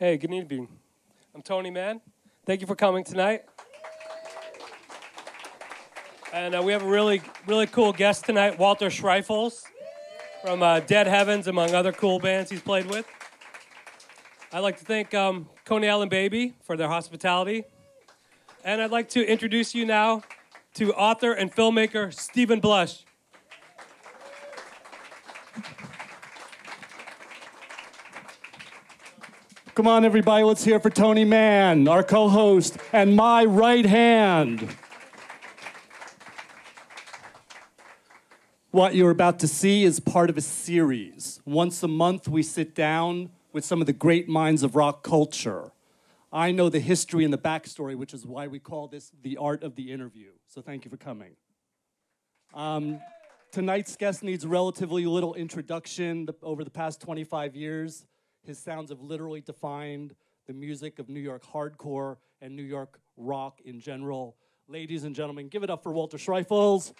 Hey, good evening. I'm Tony Mann. Thank you for coming tonight. And uh, we have a really, really cool guest tonight, Walter Schreifels from uh, Dead Heavens, among other cool bands he's played with. I'd like to thank um, Coney Island Baby for their hospitality. And I'd like to introduce you now to author and filmmaker Steven Blush. Come on, everybody, let's hear for Tony Mann, our co host, and my right hand. What you're about to see is part of a series. Once a month, we sit down with some of the great minds of rock culture. I know the history and the backstory, which is why we call this the art of the interview. So thank you for coming. Um, tonight's guest needs relatively little introduction. Over the past 25 years, his sounds have literally defined the music of New York hardcore and New York rock in general. Ladies and gentlemen, give it up for Walter Schreifels.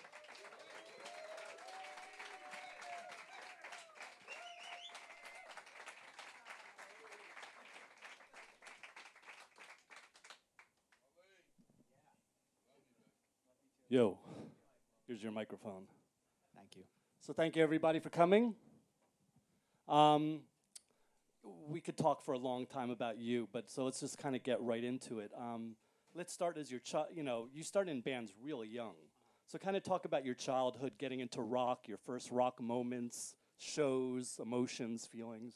Yo, here's your microphone. Thank you. So thank you everybody for coming. Um, we could talk for a long time about you, but so let's just kind of get right into it. Um, let's start as your child. You know, you started in bands really young, so kind of talk about your childhood, getting into rock, your first rock moments, shows, emotions, feelings.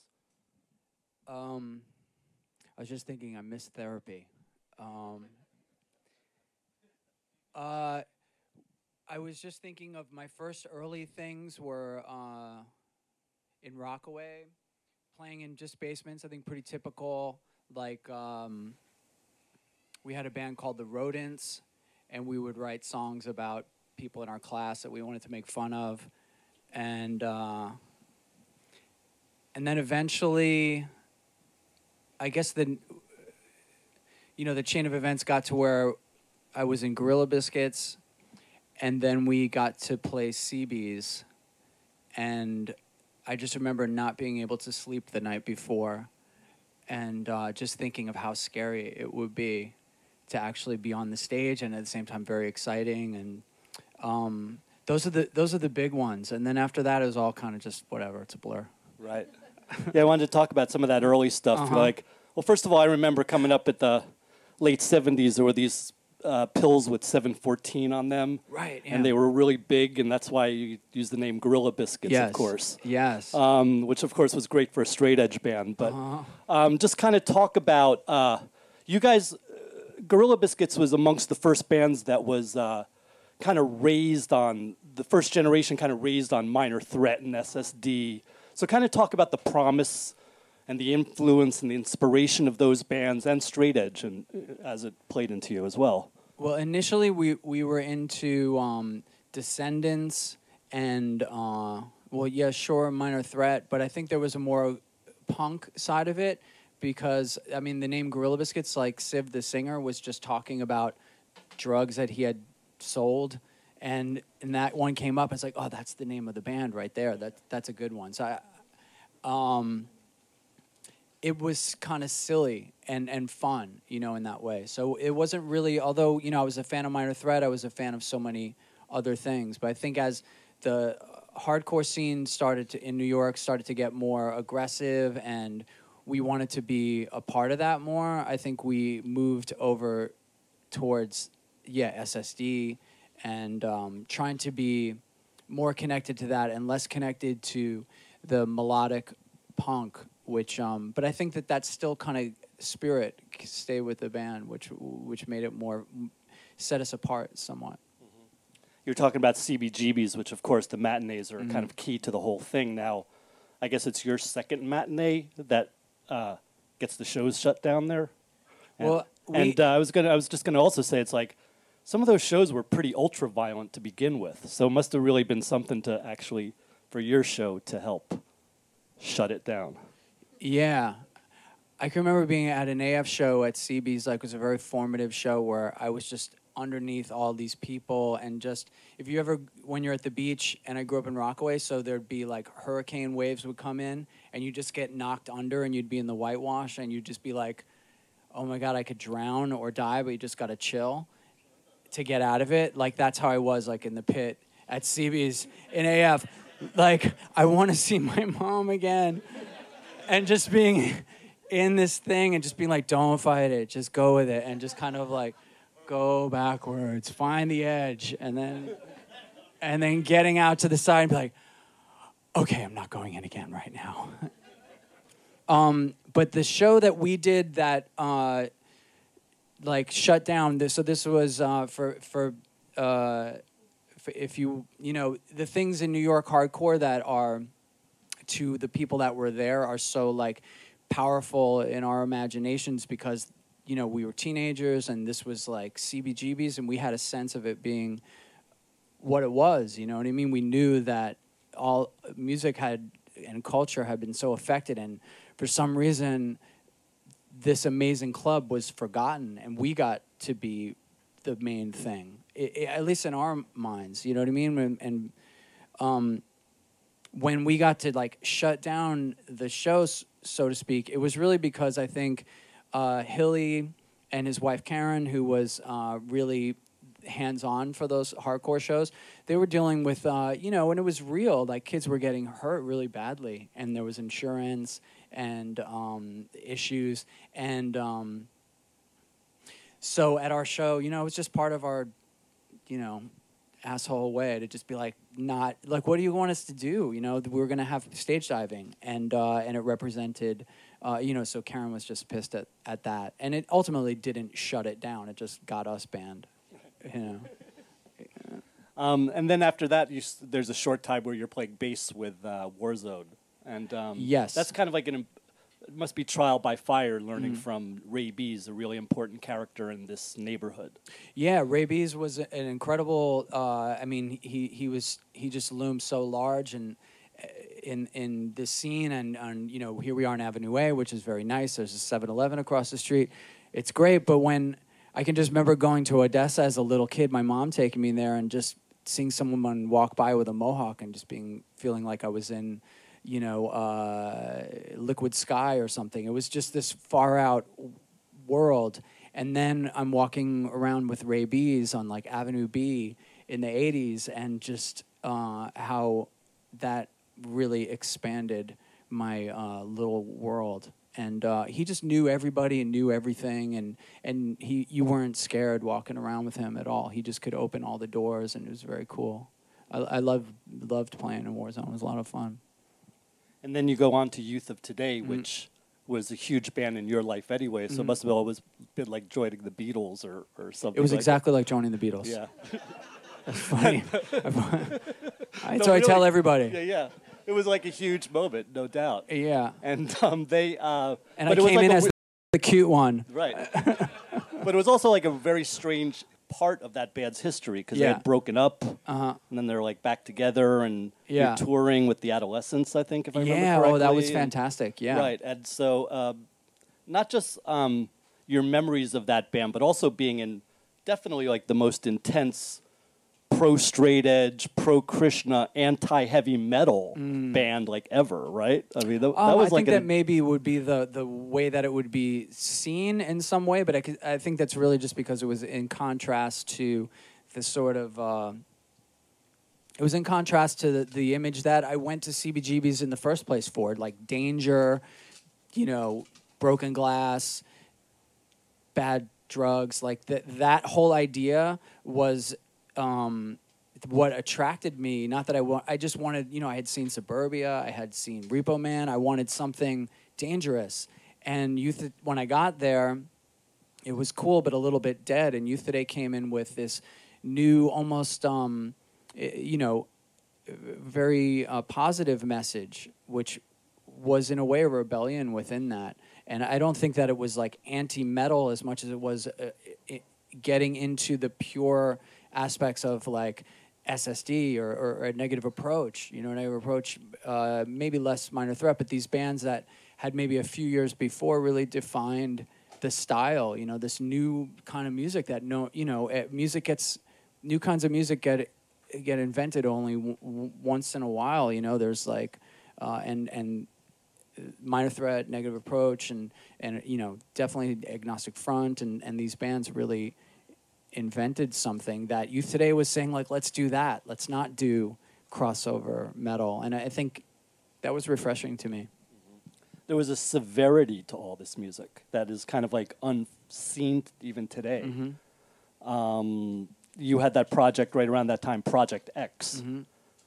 Um, I was just thinking I missed therapy. Um, uh, I was just thinking of my first early things were uh, in Rockaway, playing in just basements. I think pretty typical. Like um, we had a band called the Rodents, and we would write songs about people in our class that we wanted to make fun of, and uh, and then eventually, I guess the you know the chain of events got to where I was in Gorilla Biscuits, and then we got to play CBs, and I just remember not being able to sleep the night before, and uh, just thinking of how scary it would be to actually be on the stage, and at the same time very exciting, and um, those are the those are the big ones, and then after that it was all kind of just whatever, it's a blur. Right. yeah, I wanted to talk about some of that early stuff. Uh-huh. Like, well, first of all, I remember coming up at the late '70s. There were these uh, pills with 714 on them. Right, yeah. And they were really big, and that's why you use the name Gorilla Biscuits, yes, of course. Yes. Um, which, of course, was great for a straight edge band. But Uh-huh. um, just kind of talk about uh, you guys. Uh, Gorilla Biscuits was amongst the first bands that was uh, kind of raised on the first generation, kind of raised on Minor Threat and SSD. So, kind of talk about the promise and the influence and the inspiration of those bands and straight edge, and uh, as it played into you as well. Well, initially we we were into um, Descendents and uh, well, yeah, sure, Minor Threat, but I think there was a more punk side of it because I mean the name Gorilla Biscuits, like Civ the singer, was just talking about drugs that he had sold. And, and that one came up. It's like, oh, that's the name of the band right there. That that's a good one. So, I, um, it was kind of silly and, and fun, you know, in that way. So it wasn't really, although, you know, I was a fan of Minor Threat, I was a fan of so many other things. But I think as the hardcore scene started to, in New York, started to get more aggressive and we wanted to be a part of that more, I think we moved over towards, yeah, SSD and um, trying to be more connected to that and less connected to the melodic punk which um but i think that that's still kind of spirit stay with the band which which made it more set us apart somewhat You're talking about CBGBs, which of course the matinees are Mm-hmm. kind of key to the whole thing. Now, I guess it's your second matinee that uh, gets the shows shut down there. And, Well, we- and uh, I was gonna, I was just gonna also say it's like some of those shows were pretty ultra violent to begin with, so it must have really been something to actually for your show to help shut it down. Yeah i can remember being at an af show at cb's like it was a very formative show where i was just underneath all these people and just if you ever when you're at the beach and I grew up in Rockaway, so there'd be like hurricane waves would come in and you just get knocked under and you'd be in the whitewash and you'd just be like, oh my god, I could drown or die, but you just gotta chill to get out of it. Like that's how I was like in the pit at CB's in AF. Like I want to see my mom again, and just being in this thing and just being like, don't fight it, just go with it, and just kind of like go backwards, find the edge, and then and then getting out to the side and be like, okay, I'm not going in again right now. um, but the show that we did that. Uh, like shut down this so this was uh, for for uh, for if you you know the things in New York hardcore that are to the people that were there are so like powerful in our imaginations because you know we were teenagers and this was like CBGBs and we had a sense of it being what it was you know what I mean? We knew that all music had and culture had been so affected and for some reason this amazing club was forgotten and we got to be the main thing I I at least in our minds you know what i mean? And, and um, when we got to like shut down the shows so to speak it was really because i think uh, hilly and his wife karen who was uh, really hands on for those hardcore shows they were dealing with uh, you know and it was real like kids were getting hurt really badly and there was insurance and um, issues. And um, so at our show, you know, it was just part of our, you know, asshole way to just be like, not like, what do you want us to do? You know, we were gonna have stage diving, and uh, and it represented, uh, you know, so Karen was just pissed at at that, and it ultimately didn't shut it down. It just got us banned, you know. Um, and then after that, you, there's a short time where you're playing bass with uh, Warzone, and um, Yes. that's kind of like an. It must be trial by fire, learning Mm-hmm. from Raybeez a really important character in this neighborhood. Yeah, Raybeez was an incredible. Uh, I mean, he he was he just loomed so large and uh, in in this scene and and you know here we are in Avenue A, which is very nice. There's a 7-Eleven across the street. It's great, but when I can just remember going to Odessa as a little kid, my mom taking me there and just seeing someone walk by with a mohawk and just being feeling like I was in you know uh, liquid sky or something. It was just this far out world. And then I'm walking around with Raybeez on like Avenue B in the 80s and just uh, how that really expanded my uh, little world. And uh, he just knew everybody and knew everything, and, and he you weren't scared walking around with him at all. He just could open all the doors, and it was very cool. I, I loved loved playing in Warzone. It was a lot of fun. And then you go on to Youth of Today, Mm-hmm. which was a huge band in your life anyway. So it must have always been like joining the Beatles or, or something. It was like exactly like joining the Beatles. That. Yeah. funny. I, No, so I tell everybody. Yeah, yeah. It was like a huge moment, no doubt. Yeah. And um, they. Uh, And I came in as the cute one. Right. but it was also like a very strange part of that band's history because they had broken up Uh huh. and then they're like back together and you're Yeah. touring with the Adolescents, I think, if I remember Yeah. correctly. Oh, that was fantastic. Yeah. Right. And so, um, not just um, your memories of that band, but also being in definitely like the most intense pro straight edge, pro Krishna, anti heavy metal band like ever, right? I mean, th- Mm. Um, that was I like think an- that maybe would be the the way that it would be seen in some way, but I, could, I think that's really just because it was in contrast to the sort of. Uh, it was in contrast to the, the image that I went to CBGB's in the first place for, like danger, you know, broken glass, bad drugs, like that. That whole idea was um, what attracted me. Not that I want. I just wanted. You know, I had seen Suburbia. I had seen Repo Man. I wanted something dangerous. And youth. When I got there, it was cool, but a little bit dead. And Youth Today came in with this new, almost, um, eh, you know, very uh, positive message, which was in a way a rebellion within that. And I don't think that it was like anti-metal as much as it was uh, i getting into the pure aspects of like SSD or, or, or a negative approach. You know, a negative approach, uh, maybe less minor threat, but these bands that had maybe a few years before really defined the style, you know, this new kind of music that no, you know, eh, music gets new kinds of music get get invented only w- once in a while. You know, there's like uh, and and minor threat, negative approach, and and you know definitely agnostic front, and and these bands really invented something that youth today was saying like let's do that, let's not do crossover metal, and I think that was refreshing to me. There was a severity to all this music that is kind of like unseen even today. Mm-hmm. Um, you had that project right around that time, Project X, Mm-hmm.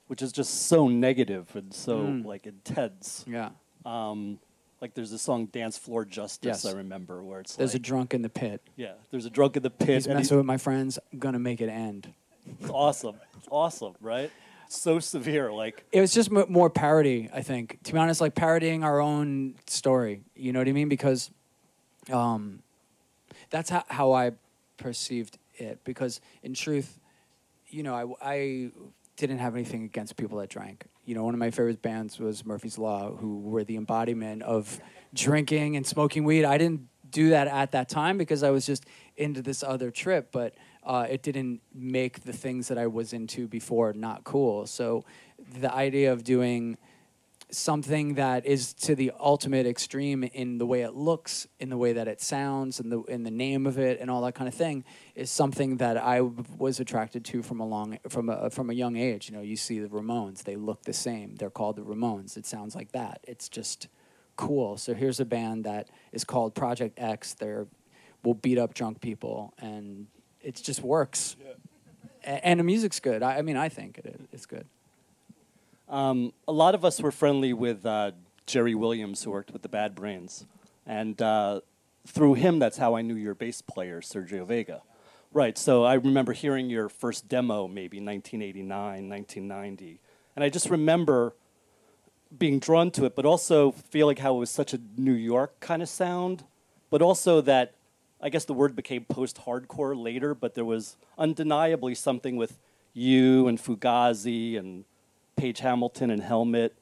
which is just so negative and so Mm. like intense. Yeah, Um, like there's a song "Dance Floor Justice" Yes. I remember where it's there's like, a drunk in the pit. yeah, there's a drunk in the pit. He's and messing with my friends. Gonna make it end. It's awesome. It's awesome, right? So severe. Like, It was just m- more parody, I think. To be honest, like parodying our own story. You know what I mean? Because um, that's how, how I perceived it. Because in truth, you know, I, I didn't have anything against people that drank. You know, one of my favorite bands was Murphy's Law, who were the embodiment of drinking and smoking weed. I didn't do that at that time because I was just into this other trip, but uh, it didn't make the things that I was into before not cool. So the idea of doing something that is to the ultimate extreme in the way it looks, in the way that it sounds, and the in the name of it, and all that kind of thing, is something that I was attracted to from a long from a uh, from a young age. You know, you see the Ramones; they look the same. They're called the Ramones. It sounds like that. It's just cool. So here's a band that is called Project X. They're will beat up drunk people, and it just works. A- And the music's good. I, I mean, I think it is. It's good. Um, a lot of us were friendly with uh, Jerry Williams, who worked with the Bad Brains, and uh, through him, that's how I knew your bass player, Sergio Vega. Right. So I remember hearing your first demo, maybe 1989, 1990, and I just remember being drawn to it, but also feeling how it was such a New York kind of sound, but also that I guess the word became post-hardcore later, but there was undeniably something with you and Fugazi and Page Hamilton and Helmet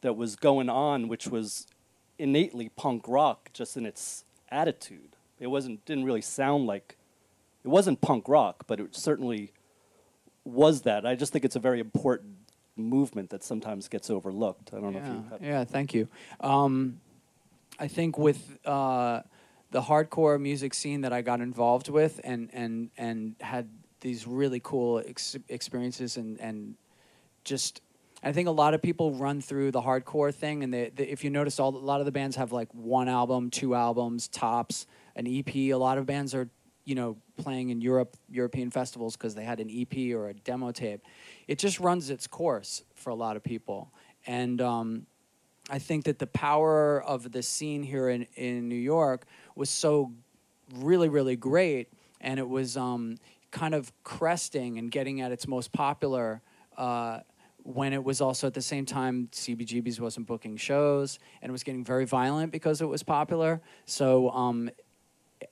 that was going on, which was innately punk rock, just in its attitude. It wasn't didn't really sound like it wasn't punk rock, but it certainly was that. I just think it's a very important movement that sometimes gets overlooked. I don't know if Yeah, you have yeah, thank you. Um, I think with uh, the hardcore music scene that I got involved with, and and and had these really cool ex- experiences, and and just. I think a lot of people run through the hardcore thing, and they, they, if you notice, all a lot of the bands have like one album, two albums, tops, an EP. A lot of bands are, you know, playing in Europe, European festivals because they had an EP or a demo tape. It just runs its course for a lot of people, and um, I think that the power of the scene here in, in New York was so really, really great. And it was um, kind of cresting and getting at its most popular uh, when it was also at the same time CBGB's wasn't booking shows and it was getting very violent because it was popular. So um,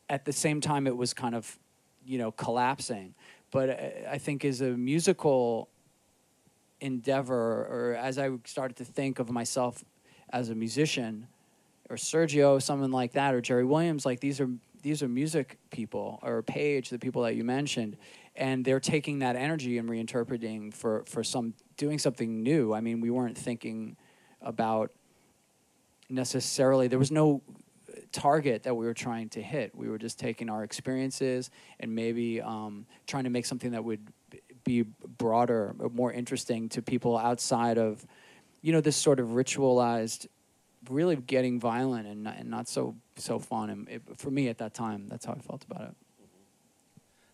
at the same time, it was kind of, you know, collapsing. But uh, I think as a musical endeavor, or as I started to think of myself as a musician, or Sergio, someone like that, or Jerry Williams, like these are these are music people, or Page, the people that you mentioned, and they're taking that energy and reinterpreting for for some doing something new. I mean, we weren't thinking about necessarily. There was no target that we were trying to hit. We were just taking our experiences and maybe um, trying to make something that would be broader, or more interesting to people outside of, you know, this sort of ritualized, really getting violent and not, and not so so fun. And it, for me at that time, that's how I felt about it.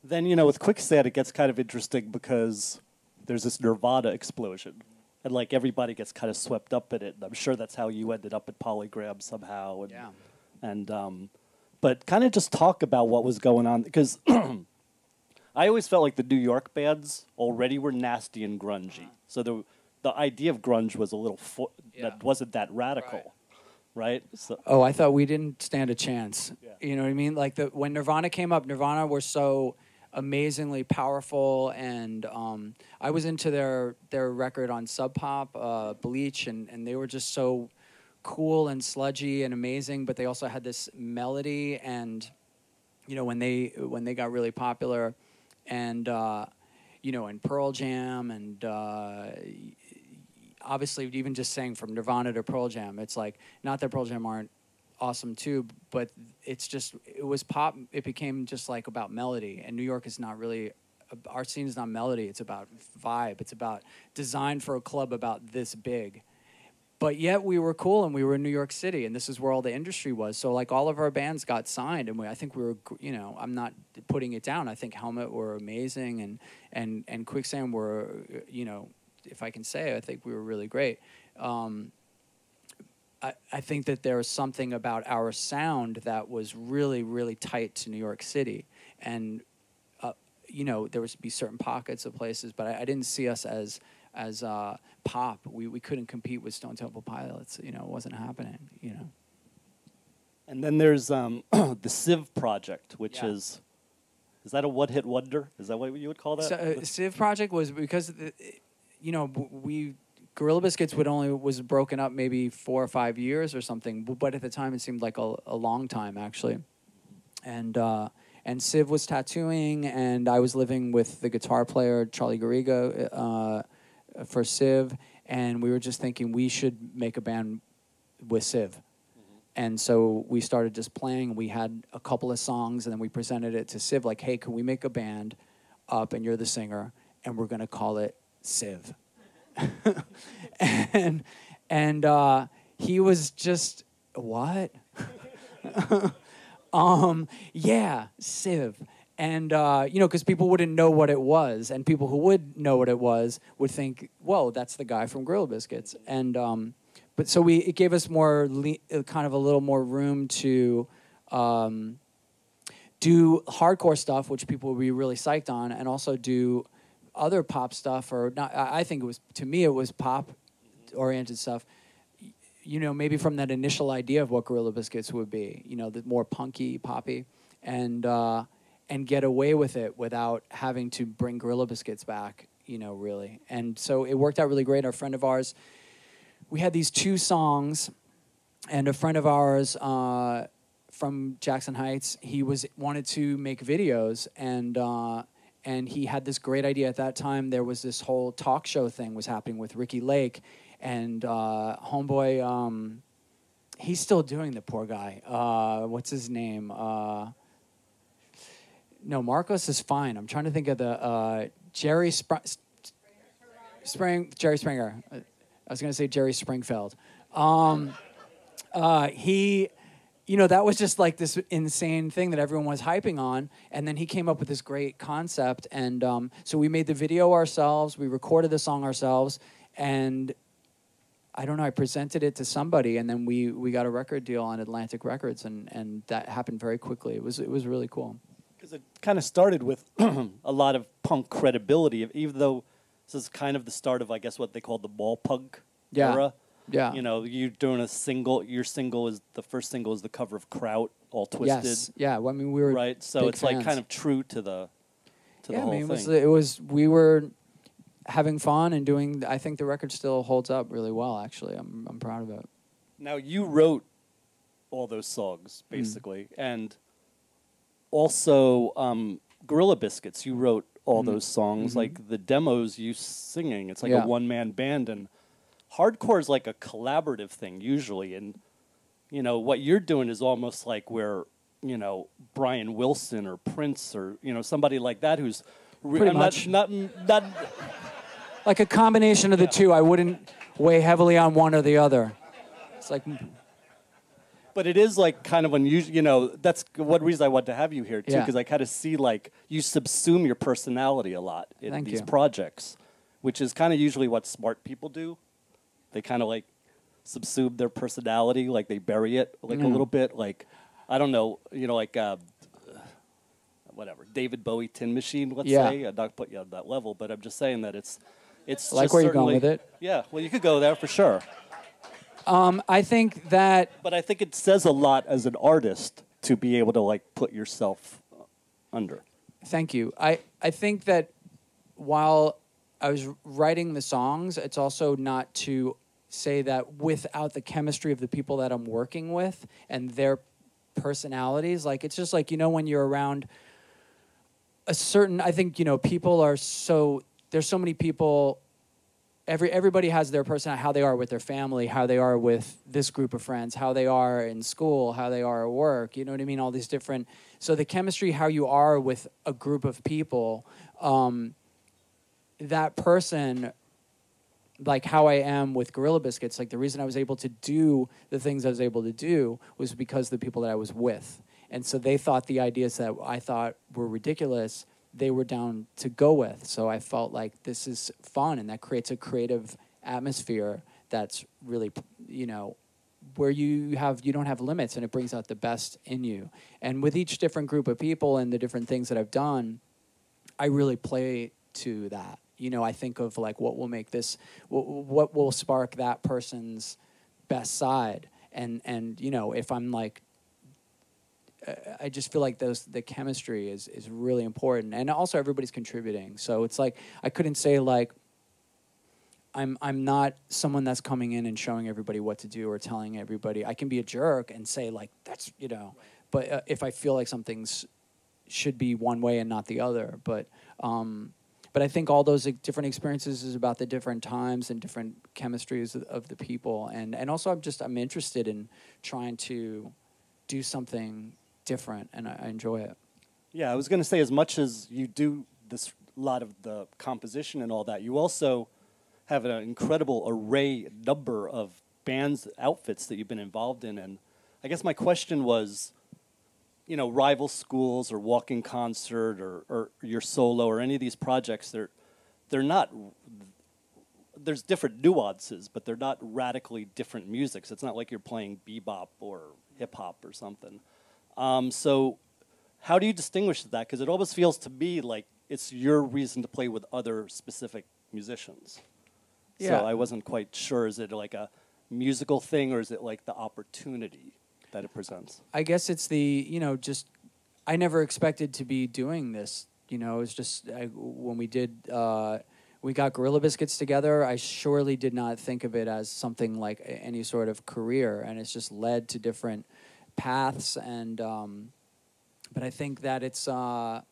Then you know, with Quicksand, it gets kind of interesting because there's this Nirvana explosion, and like everybody gets kind of swept up in it. And I'm sure that's how you ended up at Polygram somehow. And, Yeah. And um, but kind of just talk about what was going on because I always felt like the New York bands already were nasty and grungy. So the the idea of grunge was a little fo- Yeah. that wasn't that radical, right? So Oh, I thought we didn't stand a chance. Yeah. You know what I mean? Like the when Nirvana came up, Nirvana were so amazingly powerful, and um, I was into their their record on Sub Pop, uh, Bleach, and and they were just so cool and sludgy and amazing, but they also had this melody and you know when they when they got really popular and uh, you know and Pearl Jam and uh, obviously even just saying from Nirvana to Pearl Jam, it's like not that Pearl Jam aren't awesome too, but it's just it was pop. It became just like about melody, and New York is not really. Our scene is not melody; it's about vibe. It's about designed for a club about this big. But yet we were cool, and we were in New York City, and this is where all the industry was. So like all of our bands got signed, and we, I think we were, you know, I'm not putting it down. I think Helmet were amazing, and and and Quicksand were, you know, if I can say, I think we were really great. Um, I, I think that there was something about our sound that was really, really tight to New York City. And, uh, you know, there was be certain pockets of places, but I, I didn't see us as, as uh, pop. We, we couldn't compete with Stone Temple Pilots. You know, it wasn't happening, you know. And then there's um, the Civ project, which Yeah. is is that a one hit wonder? Is that what you would call that? So, uh, Civ Project was because, the, you know, we Gorilla Biscuits would only was broken up maybe four or five years or something, but at the time it seemed like a, a long time actually. And uh, and Civ was tattooing, and I was living with the guitar player Charlie Garriga uh, for Civ, and we were just thinking we should make a band with Civ. And so we started just playing. We had a couple of songs, and then we presented it to Civ, like, "Hey, can we make a band up, and you're the singer, and we're gonna call it Civ." and and uh, he was just what? um, yeah, Civ. And uh, you know, because people wouldn't know what it was, and people who would know what it was would think, "Whoa, that's the guy from Gorilla Biscuits." And um, but so we it gave us more le- uh, kind of a little more room to um, do hardcore stuff, which people would be really psyched on, and also do other pop stuff. Or not, I think it was to me it was pop oriented stuff. You know, maybe from that initial idea of what Gorilla Biscuits would be. You know, the more punky, poppy, and uh, and get away with it without having to bring Gorilla Biscuits back. You know, really. And so it worked out really great. Our friend of ours we had these two songs, and a friend of ours uh, from Jackson Heights, he was wanted to make videos, and uh, and he had this great idea at that time. There was this whole talk show thing was happening with Ricki Lake, and uh, homeboy. Um, he's still doing the poor guy. Uh, what's his name? Uh, no, Marcos is fine. I'm trying to think of the uh, Jerry Spr- Spring Jerry Springer. I was going to say Jerry Springfield. Um, uh, he, you know, that was just like this insane thing that everyone was hyping on, and then he came up with this great concept, and um, so we made the video ourselves, we recorded the song ourselves, and I don't know, I presented it to somebody, and then we we got a record deal on Atlantic Records, and and that happened very quickly. It was it was really cool. Because it kind of started with a lot of punk credibility, even though this is kind of the start of, I guess, what they call the ball punk Yeah. era. Yeah. You know, you're doing a single. Your single is the first single is the cover of Kraut, all twisted. Yes. Yeah. Well, I mean, we were Right. So it's like kind of true to the to yeah, the whole I mean, it was, it was we were having fun and doing. I think the record still holds up really well. Actually, I'm I'm proud of it. Now you wrote all those Mm. songs basically, and also um, Gorilla Biscuits. You wrote all those songs, like the demos. You singing. It's like Mm-hmm. Yeah. a one man band, and hardcore is like a collaborative thing usually. And you know what you're doing is almost like where you know Brian Wilson or Prince or you know somebody like that who's. re- Pretty I'm much. Not, not, not, Like a combination of the two. I wouldn't weigh heavily on one or the other. It's like hmm. But it is like kind of unusual. You know, that's one reason I want to have you here too, Yeah. because I kind of see like you subsume your personality a lot in Thank these you. projects, which is kind of usually what smart people do. They kind of like subsume their personality, like they bury it like a Mm. little bit. Like I don't know, you know, like uh, whatever David Bowie Tin Machine. Let's Yeah. say, I'm not put you on that level, but I'm just saying that it's it's Like where you're going with it. Yeah, well, you could go there for sure. um, I think that But I think it says a lot as an artist to be able to like put yourself under. Thank you. I, I think that while I was writing the songs, it's also not to say that without the chemistry of the people that I'm working with and their personalities, like it's just like you know when you're around a certain I think you know people are so there's so many people every everybody has their person how they are with their family how they are with this group of friends how they are in school how they are at work you know what i mean? All these different so the chemistry how you are with a group of people um, that person like how i am with gorilla biscuits like the reason i was able to do the things i was able to do was because the people that i was with and so they thought the ideas that i thought were ridiculous they were down to go with. So I felt like this is fun and that creates a creative atmosphere that's really, you know, where you have you don't have limits and it brings out the best in you. And with each different group of people and the different things that I've done, I really play to that. You know, I think of like what will make this what, what will spark that person's best side. And and you know, if I'm like I just feel like those the chemistry is is really important, and also everybody's contributing. So it's like I couldn't say like I'm I'm not someone that's coming in and showing everybody what to do or telling everybody. I can be a jerk and say like that's you know, but uh, if I feel like something's should be one way and not the other, but. Um, but I think all those different experiences is about the different times and different chemistries of, of the people, and and also I'm just I'm interested in trying to do something different, and I, I enjoy it. Yeah, I was going to say, as much as you do this lot of the composition and all that, you also have an incredible array number of bands outfits that you've been involved in. And I guess my question was, you know, rival schools or walking concert or, or your solo or any of these projects, they're they're not there's different nuances, but they're not radically different musics. It's not like you're playing bebop or hip hop or something. Um, so, how do you distinguish that? Because it almost feels to me like it's your reason to play with other specific musicians. Yeah. So I wasn't quite sure. Is it like a musical thing, or is it like the opportunity that it presents? I guess it's the you know just I never expected to be doing this. You know, it's just I, when we did. Uh, we got Gorilla Biscuits together. I surely did not think of it as something like any sort of career, and it's just led to different paths and um, but I think that it's uh,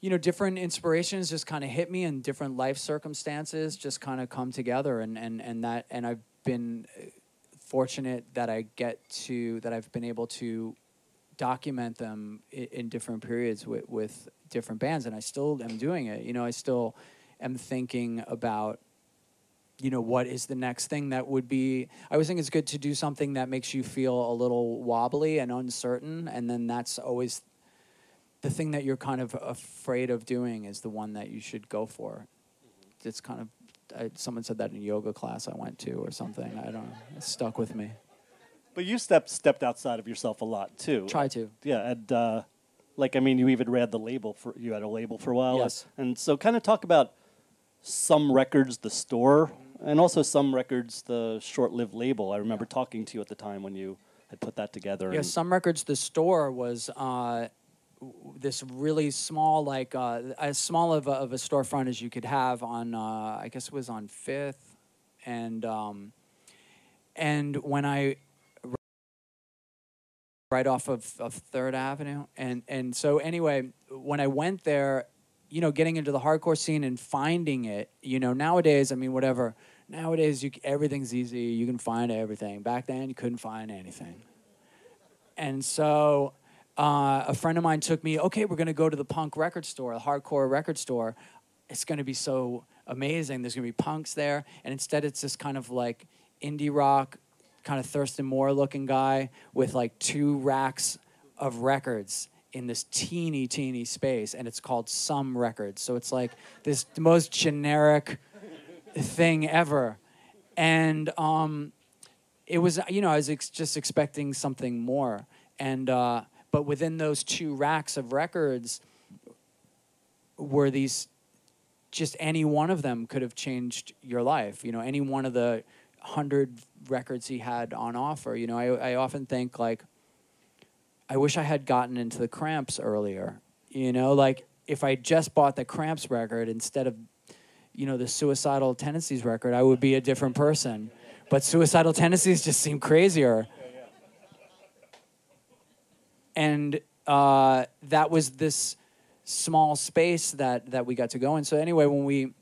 you know different inspirations just kind of hit me and different life circumstances just kind of come together and and and that and I've been fortunate that I get to that I've been able to document them in, in different periods with, with different bands and I still am doing it you know I still am thinking about you know what is the next thing that would be i always think it's good to do something that makes you feel a little wobbly and uncertain and then that's always the thing that you're kind of afraid of doing is the one that you should go for mm-hmm. it's kind of I, someone said that in yoga class i went to or something i don't know it stuck with me but you stepped stepped outside of yourself a lot too try to yeah and uh, like i mean you even read the label for you had a label for a while yes. and so kind of talk about some records the store and also some records the short-lived label. I remember talking to you at the time when you had put that together. Yeah, some records. The store was uh, this really small, like uh, as small of a, of a, storefront as you could have on. Uh, I guess it was on Fifth, and um, and when I right off of, of Third Avenue, and and so anyway, when I went there, you know, getting into the hardcore scene and finding it, you know, nowadays, I mean, whatever Nowadays, you, everything's easy. You can find everything. Back then, you couldn't find anything. And so uh, a friend of mine took me, okay, we're going to go to the punk record store, the hardcore record store. It's going to be so amazing. There's going to be punks there. And instead, it's this kind of like indie rock, kind of Thurston Moore looking guy with like two racks of records in this teeny, teeny space. And it's called Some Records. So it's like this most generic thing ever. And um, it was, you know, I was ex- just expecting something more. And, uh, but within those two racks of records were these, just any one of them could have changed your life. You know, any one of the hundred records he had on offer. You know, I, I often think like, I wish I had gotten into the Cramps earlier. You know, like if I just bought the Cramps record instead of you know, the Suicidal Tendencies record, I would be a different person. But Suicidal Tendencies just seem crazier. And uh, that was this small space that that we got to go in. So anyway, when we,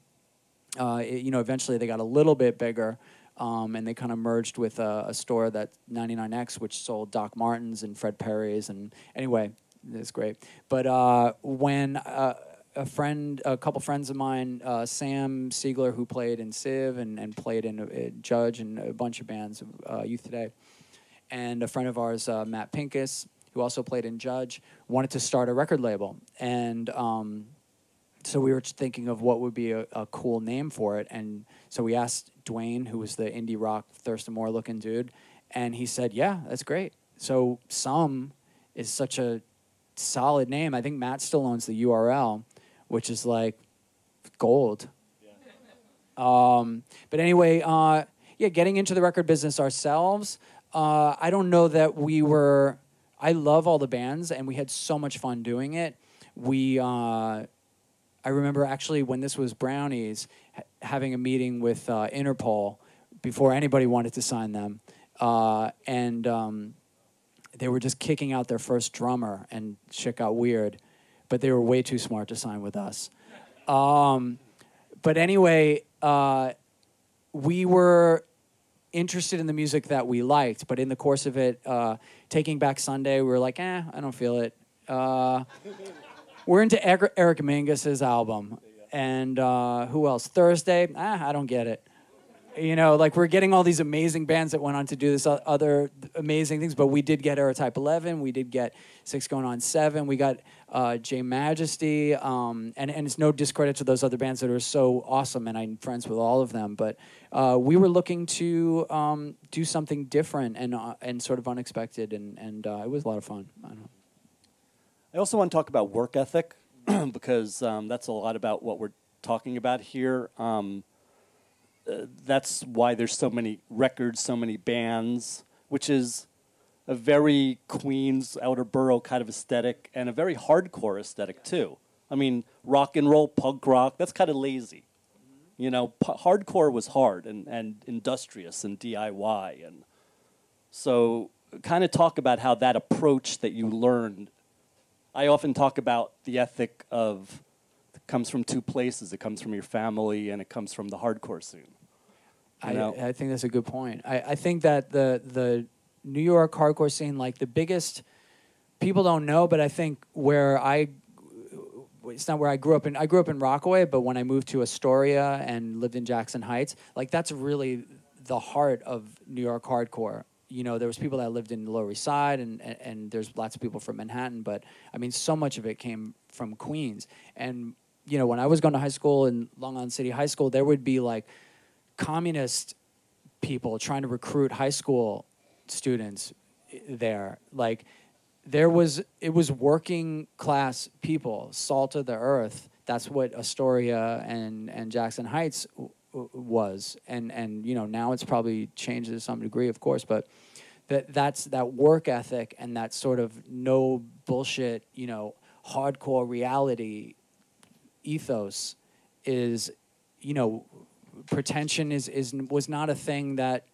uh, it- you know, eventually they got a little bit bigger, um, and they kind of merged with a, a store that 99X, which sold Doc Martens and Fred Perry's, and anyway, it's great. But uh, when uh, a friend, a couple friends of mine, uh, Sam Siegler, who played in Civ and, and played in uh, Judge and a bunch of bands, uh, Youth Today, and a friend of ours, uh, Matt Pincus, who also played in Judge, wanted to start a record label. And um, so we were thinking of what would be a, a cool name for it. And so we asked Dwayne, who was the indie rock Thurston Moore looking dude, and he said, Yeah, that's great. So Some is such a solid name. I think Matt still owns the URL, which is like gold. Yeah. Um, but anyway, uh, yeah, getting into the record business ourselves, uh, I don't know that we were. I love all the bands, and we had so much fun doing it. We, uh, I remember actually when this was Brownies, ha- having a meeting with uh, Interpol before anybody wanted to sign them, uh, and um, they were just kicking out their first drummer, and shit got weird. But they were way too smart to sign with us. Um, but anyway, uh, we were interested in the music that we liked, but in the course of it, uh, Taking Back Sunday, we were like, eh, I don't feel it. Uh, we're into Eric, Eric album, and uh, who else? Thursday, ah, I don't get it. You know, like we're getting all these amazing bands that went on to do this other amazing things, but we did get Errortype 11, we did get Six Going on Seven, we got uh, J Majesty, um, and, and it's no discredit to those other bands that are so awesome, and I'm friends with all of them, but uh, we were looking to um, do something different and, uh, and sort of unexpected, and, and uh, it was a lot of fun. I. I also want to talk about work ethic because um, that's a lot about what we're talking about here. Um, uh, that's why there's so many records, so many bands, which is a very Queens outer borough kind of aesthetic and a very hardcore aesthetic too. I mean, rock and roll, punk rock, that's kind of lazy. You know, p- hardcore was hard and, and industrious and DIY. And so, kind of talk about how that approach that you learned I often talk about the ethic of it comes from two places. It comes from your family and it comes from the hardcore scene. I, know? I think that's a good point. I, I think that the the New York hardcore scene, like the biggest, people don't know, but I think where I, it's not where I grew up in. I grew up in Rockaway, but when I moved to Astoria and lived in Jackson Heights, like that's really the heart of New York hardcore. You know, there was people that lived in the Lower East Side, and, and and there's lots of people from Manhattan, but I mean, so much of it came from Queens. And you know, when I was going to high school in Long Island City High School, there would be like communist people trying to recruit high school students there like there was it was working class people salt of the earth. That's what astoria and and jackson heights w- w- was. And and you know now it's probably changed to some degree of course but that that's that work ethic and that sort of no bullshit you know hardcore reality ethos is you know pretension is is was not a thing that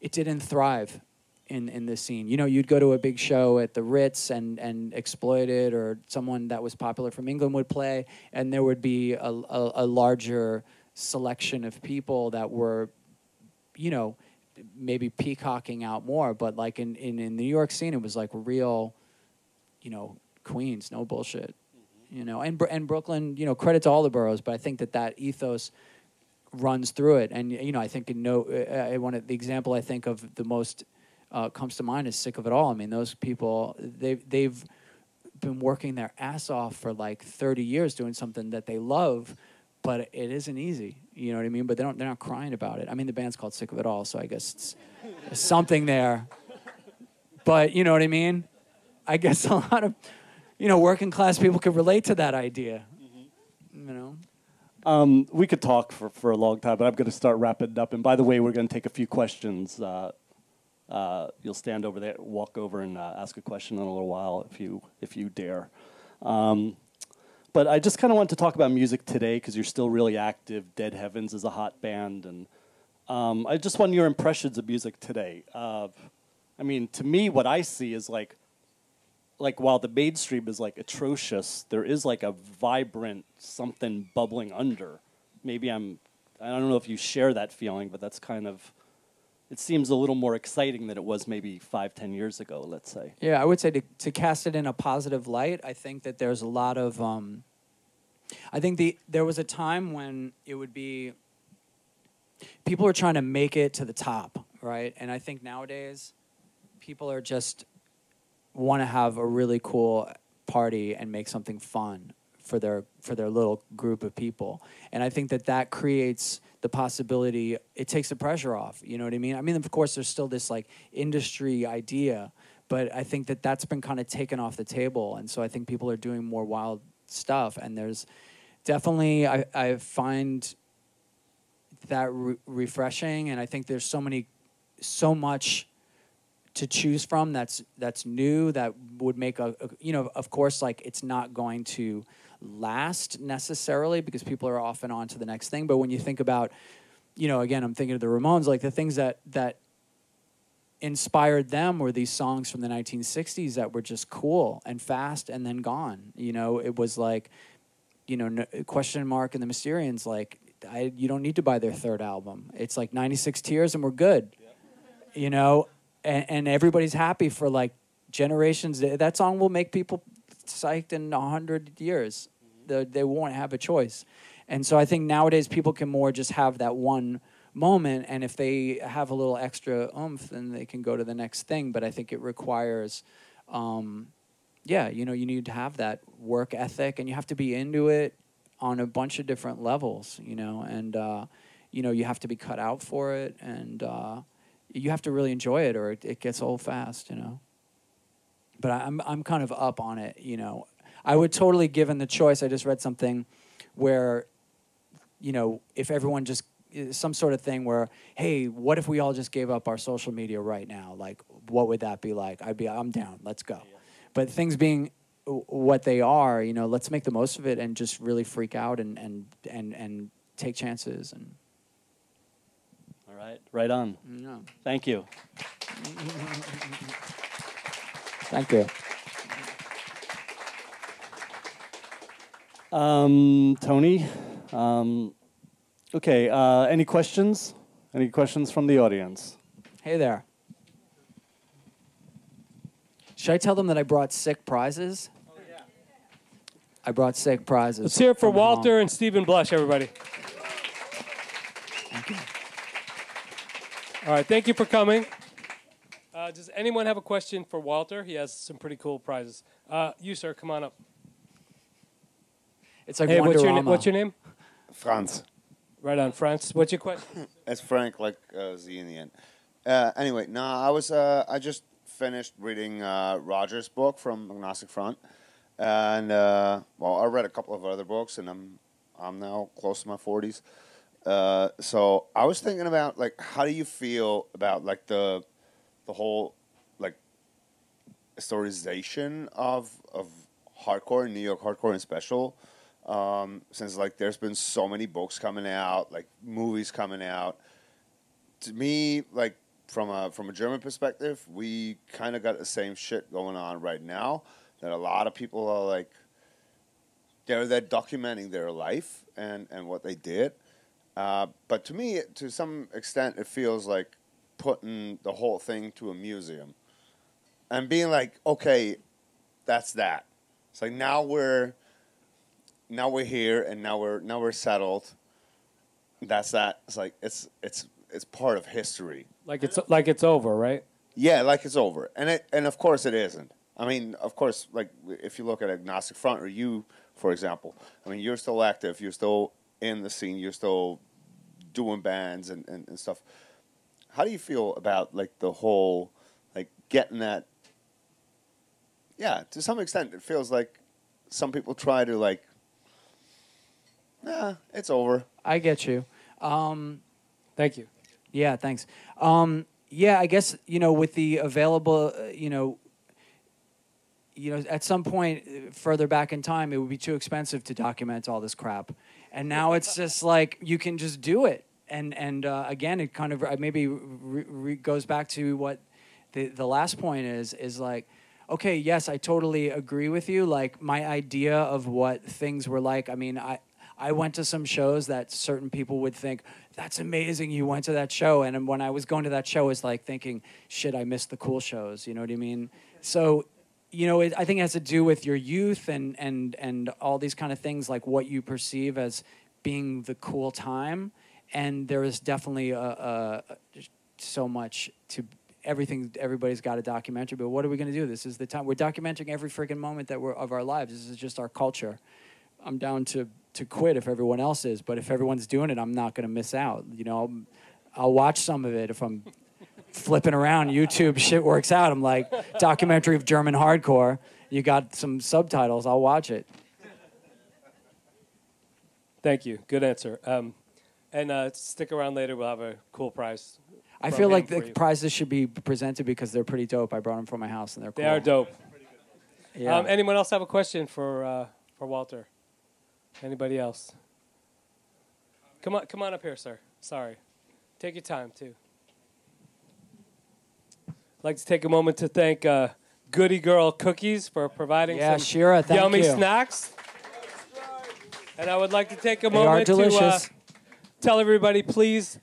it didn't thrive in in this scene. You know, you'd go to a big show at the Ritz and and Exploited or someone that was popular from England would play, and there would be a, a, a larger selection of people that were, you know, maybe peacocking out more. But like in in, in the New York scene, it was like real, you know, Queens, no bullshit. Mm-hmm. You know, and and Brooklyn, you know, credit to all the boroughs, but I think that that ethos runs through it. And you know, I think in no, uh, uh, one of the example I think of the most uh, comes to mind is "Sick of It All." I mean, those people they they've been working their ass off for like 30 years doing something that they love, but it isn't easy. You know what I mean? But they don't they're not crying about it. I mean, the band's called "Sick of It All," so I guess it's something there. But you know what I mean? I guess a lot of you know working class people could relate to that idea. You know. Um, we could talk for, for a long time, but I'm going to start wrapping it up. And by the way, we're going to take a few questions. Uh, uh, you'll stand over there, walk over, and uh, ask a question in a little while if you if you dare. Um, But I just kind of want to talk about music today because you're still really active. Dead Heavens is a hot band, and um, I just want your impressions of music today. Uh, I mean, to me, what I see is like, like while the mainstream is like atrocious, there is like a vibrant something bubbling under. Maybe I'm, I don't know if you share that feeling, but that's kind of, it seems a little more exciting than it was maybe five, ten years ago. Let's say. Yeah, I would say to, to cast it in a positive light, I think that there's a lot of. Um, I think the there was a time when it would be. People are trying to make it to the top, right? And I think nowadays, people are just want to have a really cool party and make something fun for their for their little group of people. And I think that that creates the possibility. It takes the pressure off. You know what I mean? I mean, of course, there's still this like industry idea, but I think that that's been kind of taken off the table. And so I think people are doing more wild stuff. And there's definitely I I find that re- refreshing. And I think there's so many so much to choose from that's that's new that would make a, a, you know of course like it's not going to last necessarily because people are off and on to the next thing. But when you think about you know again i'm thinking of the ramones like the things that that inspired them were these songs from the 1960s that were just cool and fast and then gone. You know it was like you know no, question mark and the mysterians like I, you don't need to buy their third album. It's like 96 tears and we're good. You know and, and everybody's happy for like generations. That song will make people psyched in a hundred years. The, they won't have a choice, and so I think nowadays people can more just have that one moment, and if they have a little extra oomph, then they can go to the next thing. But I think it requires. Um, yeah, you know, you need to have that work ethic, and you have to be into it on a bunch of different levels, you know, and uh, you know you have to be cut out for it, and uh, you have to really enjoy it or it, it gets old fast, you know. But I'm I'm kind of up on it, you know. I would totally given the choice. I just read something where, you know, if everyone just some sort of thing where, hey, what if we all just gave up our social media right now? Like, what would that be like? I'd be, I'm down. Let's go. But things being what they are, you know, let's make the most of it and just really freak out and and and and take chances and. All right, right on. Yeah. Thank you. Thank you. Um, Tony, um, okay, uh, any questions? Any questions from the audience? Hey there. Should I tell them that I brought sick prizes? Oh, yeah. I brought sick prizes. Let's hear it for from home. Walter and Steven Blush, everybody. Thank you. All right, thank you for coming. Uh, does anyone have a question for Walter? He has some pretty cool prizes. Uh, you, sir, come on up. It's like Hey, what's your, what's your name? Franz. Right on, Franz. What's your question? It's Frank, like uh, Z in the end. Uh, anyway, no, I was uh, I just finished reading uh, Roger's book from Agnostic Front, and uh, well, I read a couple of other books, and I'm I'm now close to my forties. Uh, so I was thinking about like, how do you feel about like the the whole like historization of of hardcore, New York hardcore and special? um, since like there's been so many books coming out, like movies coming out. To me, like from a from a German perspective, we kind of got the same shit going on right now. That a lot of people are like, they're they're documenting their life and and what they did. Uh, but to me, to some extent, it feels like putting the whole thing to a museum and being like, okay, that's that. It's like now we're now we're here and now we're now we're settled. That's that. It's like it's it's it's part of history. Like it's like it's over, right? Yeah, like it's over, and it and of course it isn't. I mean, of course, like if you look at Agnostic Front or you, for example, I mean, you're still active. You're still in the scene. You're still doing bands and, and, and stuff. How do you feel about like the whole like getting that? Yeah, to some extent, it feels like some people try to like. Nah, it's over. I get you. Um, Thank you. Yeah, thanks. Um, yeah, I guess you know with the available, uh, you know, you know, at some point uh, further back in time, it would be too expensive to document all this crap, and now it's just like you can just do it. And and uh, again, it kind of uh, maybe re- re- goes back to what the the last point is is like. Okay, yes, I totally agree with you. Like my idea of what things were like. I mean, I I went to some shows that certain people would think that's amazing. You went to that show, and when I was going to that show, it's like thinking, shit, I missed the cool shows. You know what I mean? So, you know, it, I think it has to do with your youth and and and all these kind of things, like what you perceive as being the cool time. And there is definitely a, a, so much to everything. Everybody's got a documentary, but what are we going to do? This is the time we're documenting every freaking moment that we're of our lives. This is just our culture. I'm down to to quit if everyone else is, but if everyone's doing it, I'm not going to miss out. You know, I'll, I'll watch some of it if I'm flipping around YouTube. Shit works out. I'm like documentary of German hardcore. You got some subtitles. I'll watch it. Thank you. Good answer. Um, and uh, stick around later. We'll have a cool prize. I feel like the prizes should be presented because they're pretty dope. I brought them from my house and they're cool. They are dope. Yeah. Um, anyone else have a question for uh, for Walter? Anybody else? Come on, come on up here, sir. Sorry. Take your time too. I'd like to take a moment to thank uh, Goody Girl Cookies for providing Yeah, some Shira, yummy you. snacks. And I would like to take a They are moment to uh. Tell everybody, please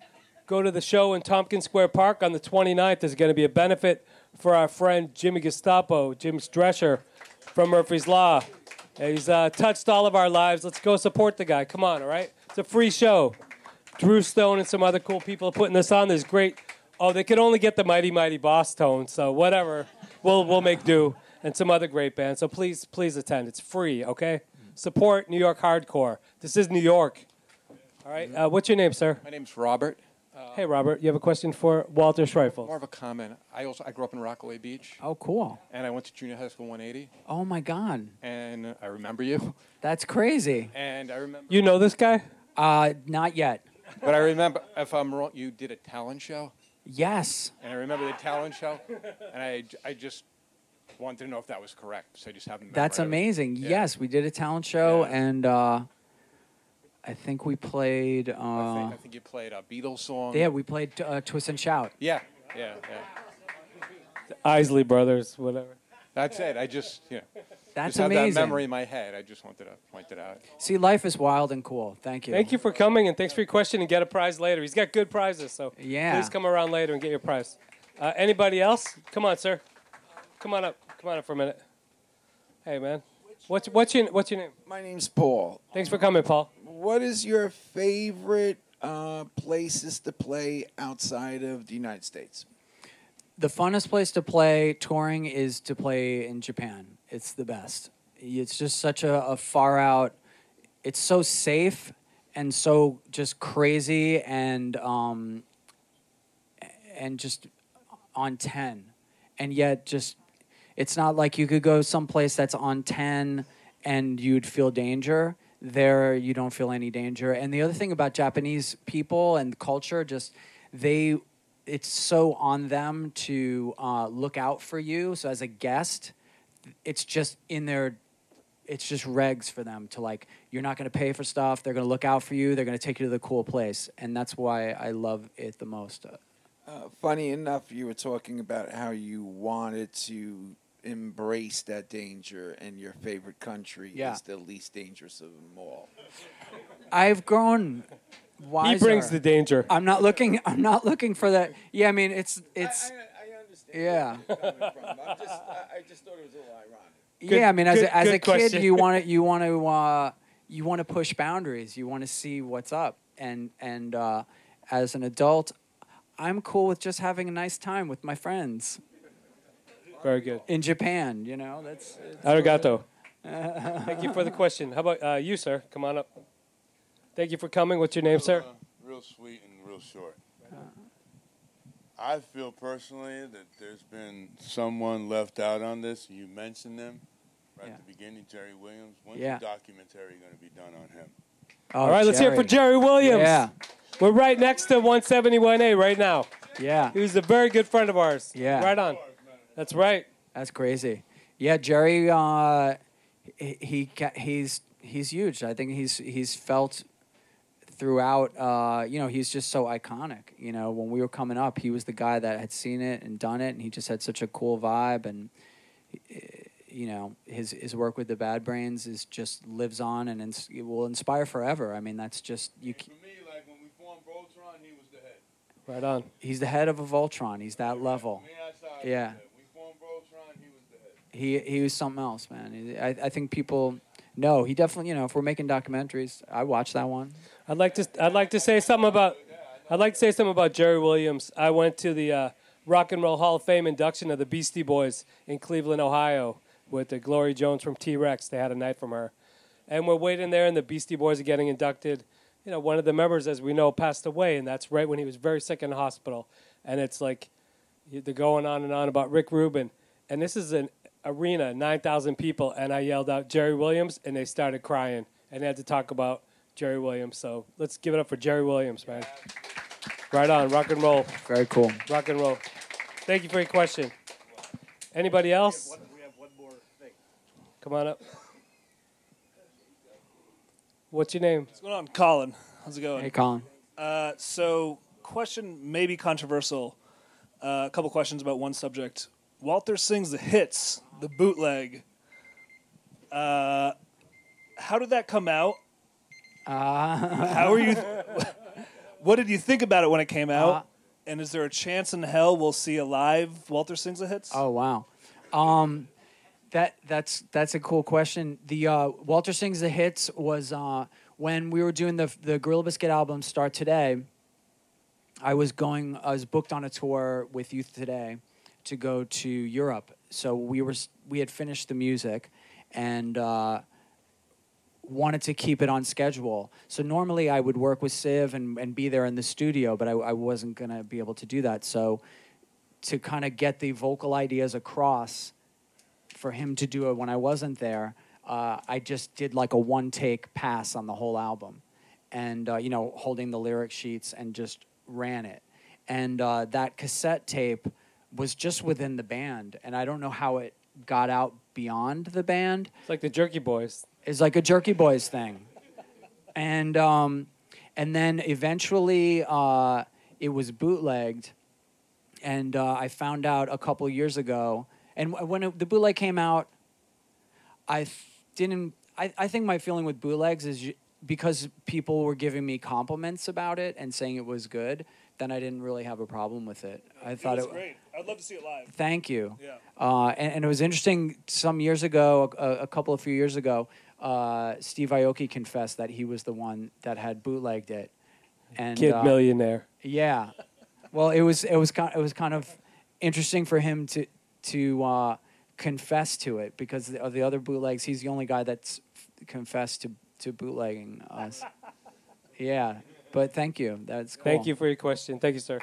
go to the show in Tompkins Square Park on the 29th. There's going to be a benefit for our friend Jimmy Gestapo, Jim Drescher from Murphy's Law. He's uh, touched all of our lives. Let's go support the guy. Come on, all right? It's a free show. Drew Stone and some other cool people are putting this on. There's great. Oh, they could only get the Mighty Mighty Boss Tone, so whatever. We'll we'll make do. And some other great bands. So please please attend. It's free. Okay. Support New York hardcore. This is New York. All right. Uh, what's your name, sir? My name's Robert. Hey, Robert. You have a question for Walter Schreifel? More of a comment. I also I grew up in Rockaway Beach, oh, cool. and I went to junior high school 180, Oh my God, and I remember you. that's crazy. And I remember, You know this guy? Uh, not yet. but I remember if I'm wrong, you did a talent show, Yes. and I remember the talent show, and I I just wanted to know if that was correct. So I just haven't. That's it. amazing. Yeah. Yes, we did a talent show, Yeah. and uh, I think we played. I Uh, think, I think you played a Beatles song. yeah, we played uh, Twist and Shout. Yeah, yeah, yeah. Isley Brothers, whatever. That's it. I just you know That's just had amazing. that memory in my head. I just wanted to point it out. See, life is wild and cool. Thank you. Thank you for coming and thanks for your question and get a prize later. He's got good prizes, so Yeah. please come around later and get your prize. Uh, anybody else? Come on, sir. Come on up. Come on up for a minute. Hey, man. What's what's your what's your name? My name's Paul. Thanks for coming, Paul. What is your favorite uh, places to play outside of the United States? The funnest place to play touring is to play in Japan. It's the best. It's just such a, a far out. It's so safe and so just crazy and um, and just on ten, and yet just it's not like you could go someplace that's on ten and you'd feel danger. There, you don't feel any danger. And the other thing about Japanese people and culture, just they it's so on them to uh, look out for you. So as a guest, it's just in their, it's just regs for them to like. You're not going to pay for stuff. They're going to look out for you. They're going to take you to the cool place, and that's why I love it the most. Uh, funny enough, you were talking about how you wanted to embrace that danger, and your favorite country Yeah. is the least dangerous of them all. I've grown. Wiser. He brings the danger. I'm not looking. I'm not looking for that. Yeah, I mean, it's it's. I, understand Yeah. where you're coming from. I'm just, I, I just thought it was a little ironic. Good- yeah, I mean, as good- a, as good a kid, question. you want to you want to uh, you want to push boundaries. You want to see what's up, and and uh, as an adult, I'm cool with just having a nice time with my friends Very good. in Japan. You know, that's it's- Arigato. Thank you for the question. How about uh, you, sir? Come on up. Thank you for coming. What's your name, sir? Uh, real sweet and real short. I feel personally that there's been someone left out on this. You mentioned them right Yeah. at the beginning, Jerry Williams. When's Yeah. the documentary going to be done on him? Oh, All right, let's hear it for Jerry Williams. Yeah, We're right next to 171A right now. yeah, He was a very good friend of ours. Yeah. Right on. That's right. that's crazy. Yeah, Jerry. Uh, he, he he's he's huge. I think he's he's felt throughout. Uh, you know, he's just so iconic. You know, when we were coming up, he was the guy that had seen it and done it, and he just had such a cool vibe. And eh, you know, his his work with the Bad Brains is just lives on and ins- it will inspire forever. I mean, that's just you. For me, like when we formed Voltron, he was the head. Right on. He's the head of a Voltron. He's that level. Me Yeah. he was the head. We formed Voltron, he was the head. He he was something else, man. I, I think people know he definitely. You know, if we're making documentaries, I watch that one. I'd like to I'd like to say something about I'd like to say something about Jerry Williams. I went to the uh, Rock and Roll Hall of Fame induction of the Beastie Boys in Cleveland, Ohio, with the Gloria Jones from T Rex. They had a night from her, and we're waiting there, and the Beastie Boys are getting inducted. You know, one of the members, as we know, passed away, and that's right when he was very sick in the hospital. And it's like they're going on and on about Rick Rubin, and this is an arena, nine thousand people, and I yelled out Jerry Williams, and they started crying, and they had to talk about Jerry Williams. So let's give it up for Jerry Williams, man. Right on, rock and roll, Very cool. rock and roll. Thank you for your question. Anybody else? Come on up. What's your name? What's going on, Colin? How's it going? Hey, Colin. Uh, so, question maybe controversial. Uh, a couple questions about one subject. Walter sings the hits, the bootleg. Uh, how did that come out? Uh, How are you? what did you think about it when it came out? Uh, and is there a chance in hell we'll see a live Walter sings the hits? oh wow. Um, that that's that's a cool question. The uh, Walter sings the hits was uh, when we were doing the the Gorilla Biscuit album start today. I was going. I was booked on a tour with Youth Today to go to Europe. So we were we had finished the music, and uh, wanted to keep it on schedule. So normally I would work with Civ and, and be there in the studio, but I, I wasn't going to be able to do that. So to kind of get the vocal ideas across for him to do it when I wasn't there, uh, I just did like a one take pass on the whole album and, uh, you know, holding the lyric sheets and just ran it. And uh, that cassette tape was just within the band. And I don't know how it got out beyond the band It's like the Jerky Boys. It's like a Jerky Boys thing, and um, and then eventually uh, it was bootlegged, and uh, I found out a couple years ago. And when it, the bootleg came out, I didn't. I, I think my feeling with bootlegs is because people were giving me compliments about it and saying it was good. Then I didn't really have a problem with it. I thought it it was great. I'd love to see it live. Thank you. Yeah. Uh, and, and it was interesting. Some years ago, a, a couple of few years ago, uh, Steve Aoki confessed that he was the one that had bootlegged it. And Kid uh, millionaire. yeah. Well, it was it was kind it was kind of interesting for him to to uh, confess to it because of the other bootlegs, he's the only guy that's confessed to to bootlegging us. yeah. But thank you. That's cool. Thank you for your question. Thank you, sir.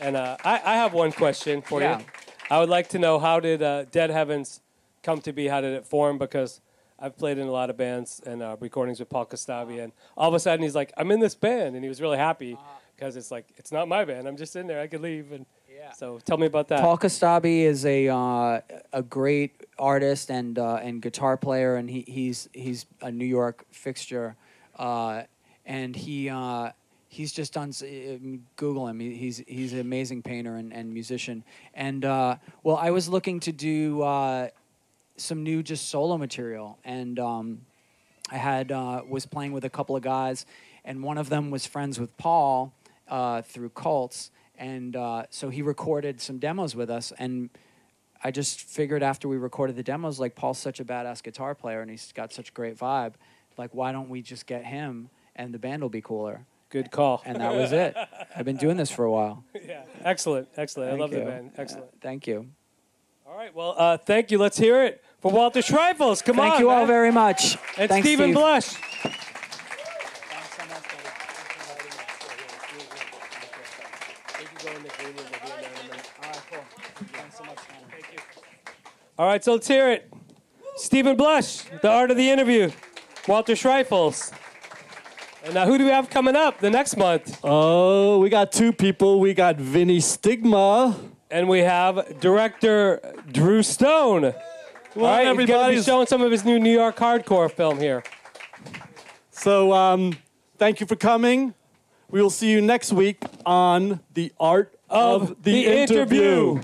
And uh, I, I have one question for Yeah. you. I would like to know how did uh, Dead Heavens come to be? How did it form? Because I've played in a lot of bands and uh, recordings with Paul Kostabi, and all of a sudden he's like, "I'm in this band," and he was really happy because it's like it's not my band. I'm just in there. I could leave. And Yeah. so tell me about that. Paul Kostabi is a uh, a great artist and uh, and guitar player, and he, he's he's a New York fixture, uh, and he uh, he's just done. uh, Google him. He's he's an amazing painter and, and musician. And uh, well, I was looking to do uh, some new just solo material, and um, I had uh, was playing with a couple of guys, and one of them was friends with Paul uh, through Cults, and uh, so he recorded some demos with us, and I just figured after we recorded the demos, like Paul's such a badass guitar player, and he's got such great vibe, like why don't we just get him, and the band will be cooler, Good call. and that was it. I've been doing this for a while. yeah. Excellent. Excellent. Thank I love you. the band. Excellent. Uh, thank you. all right. Well, uh, thank you. Let's hear it for Walter Schreifels. Come on. Thank you all very much. And Thanks, Steven Steve. Blush. All right, so let's hear it. Steven Blush, the art of the interview. Walter Schreifels. And now, who do we have coming up the next month? Oh, we got two people. We got Vinny Stigma. And we have director Drew Stone. Come All on, he's going to be showing some of his new New York hardcore film here. So, um, thank you for coming. We will see you next week on the art of, Of the interview.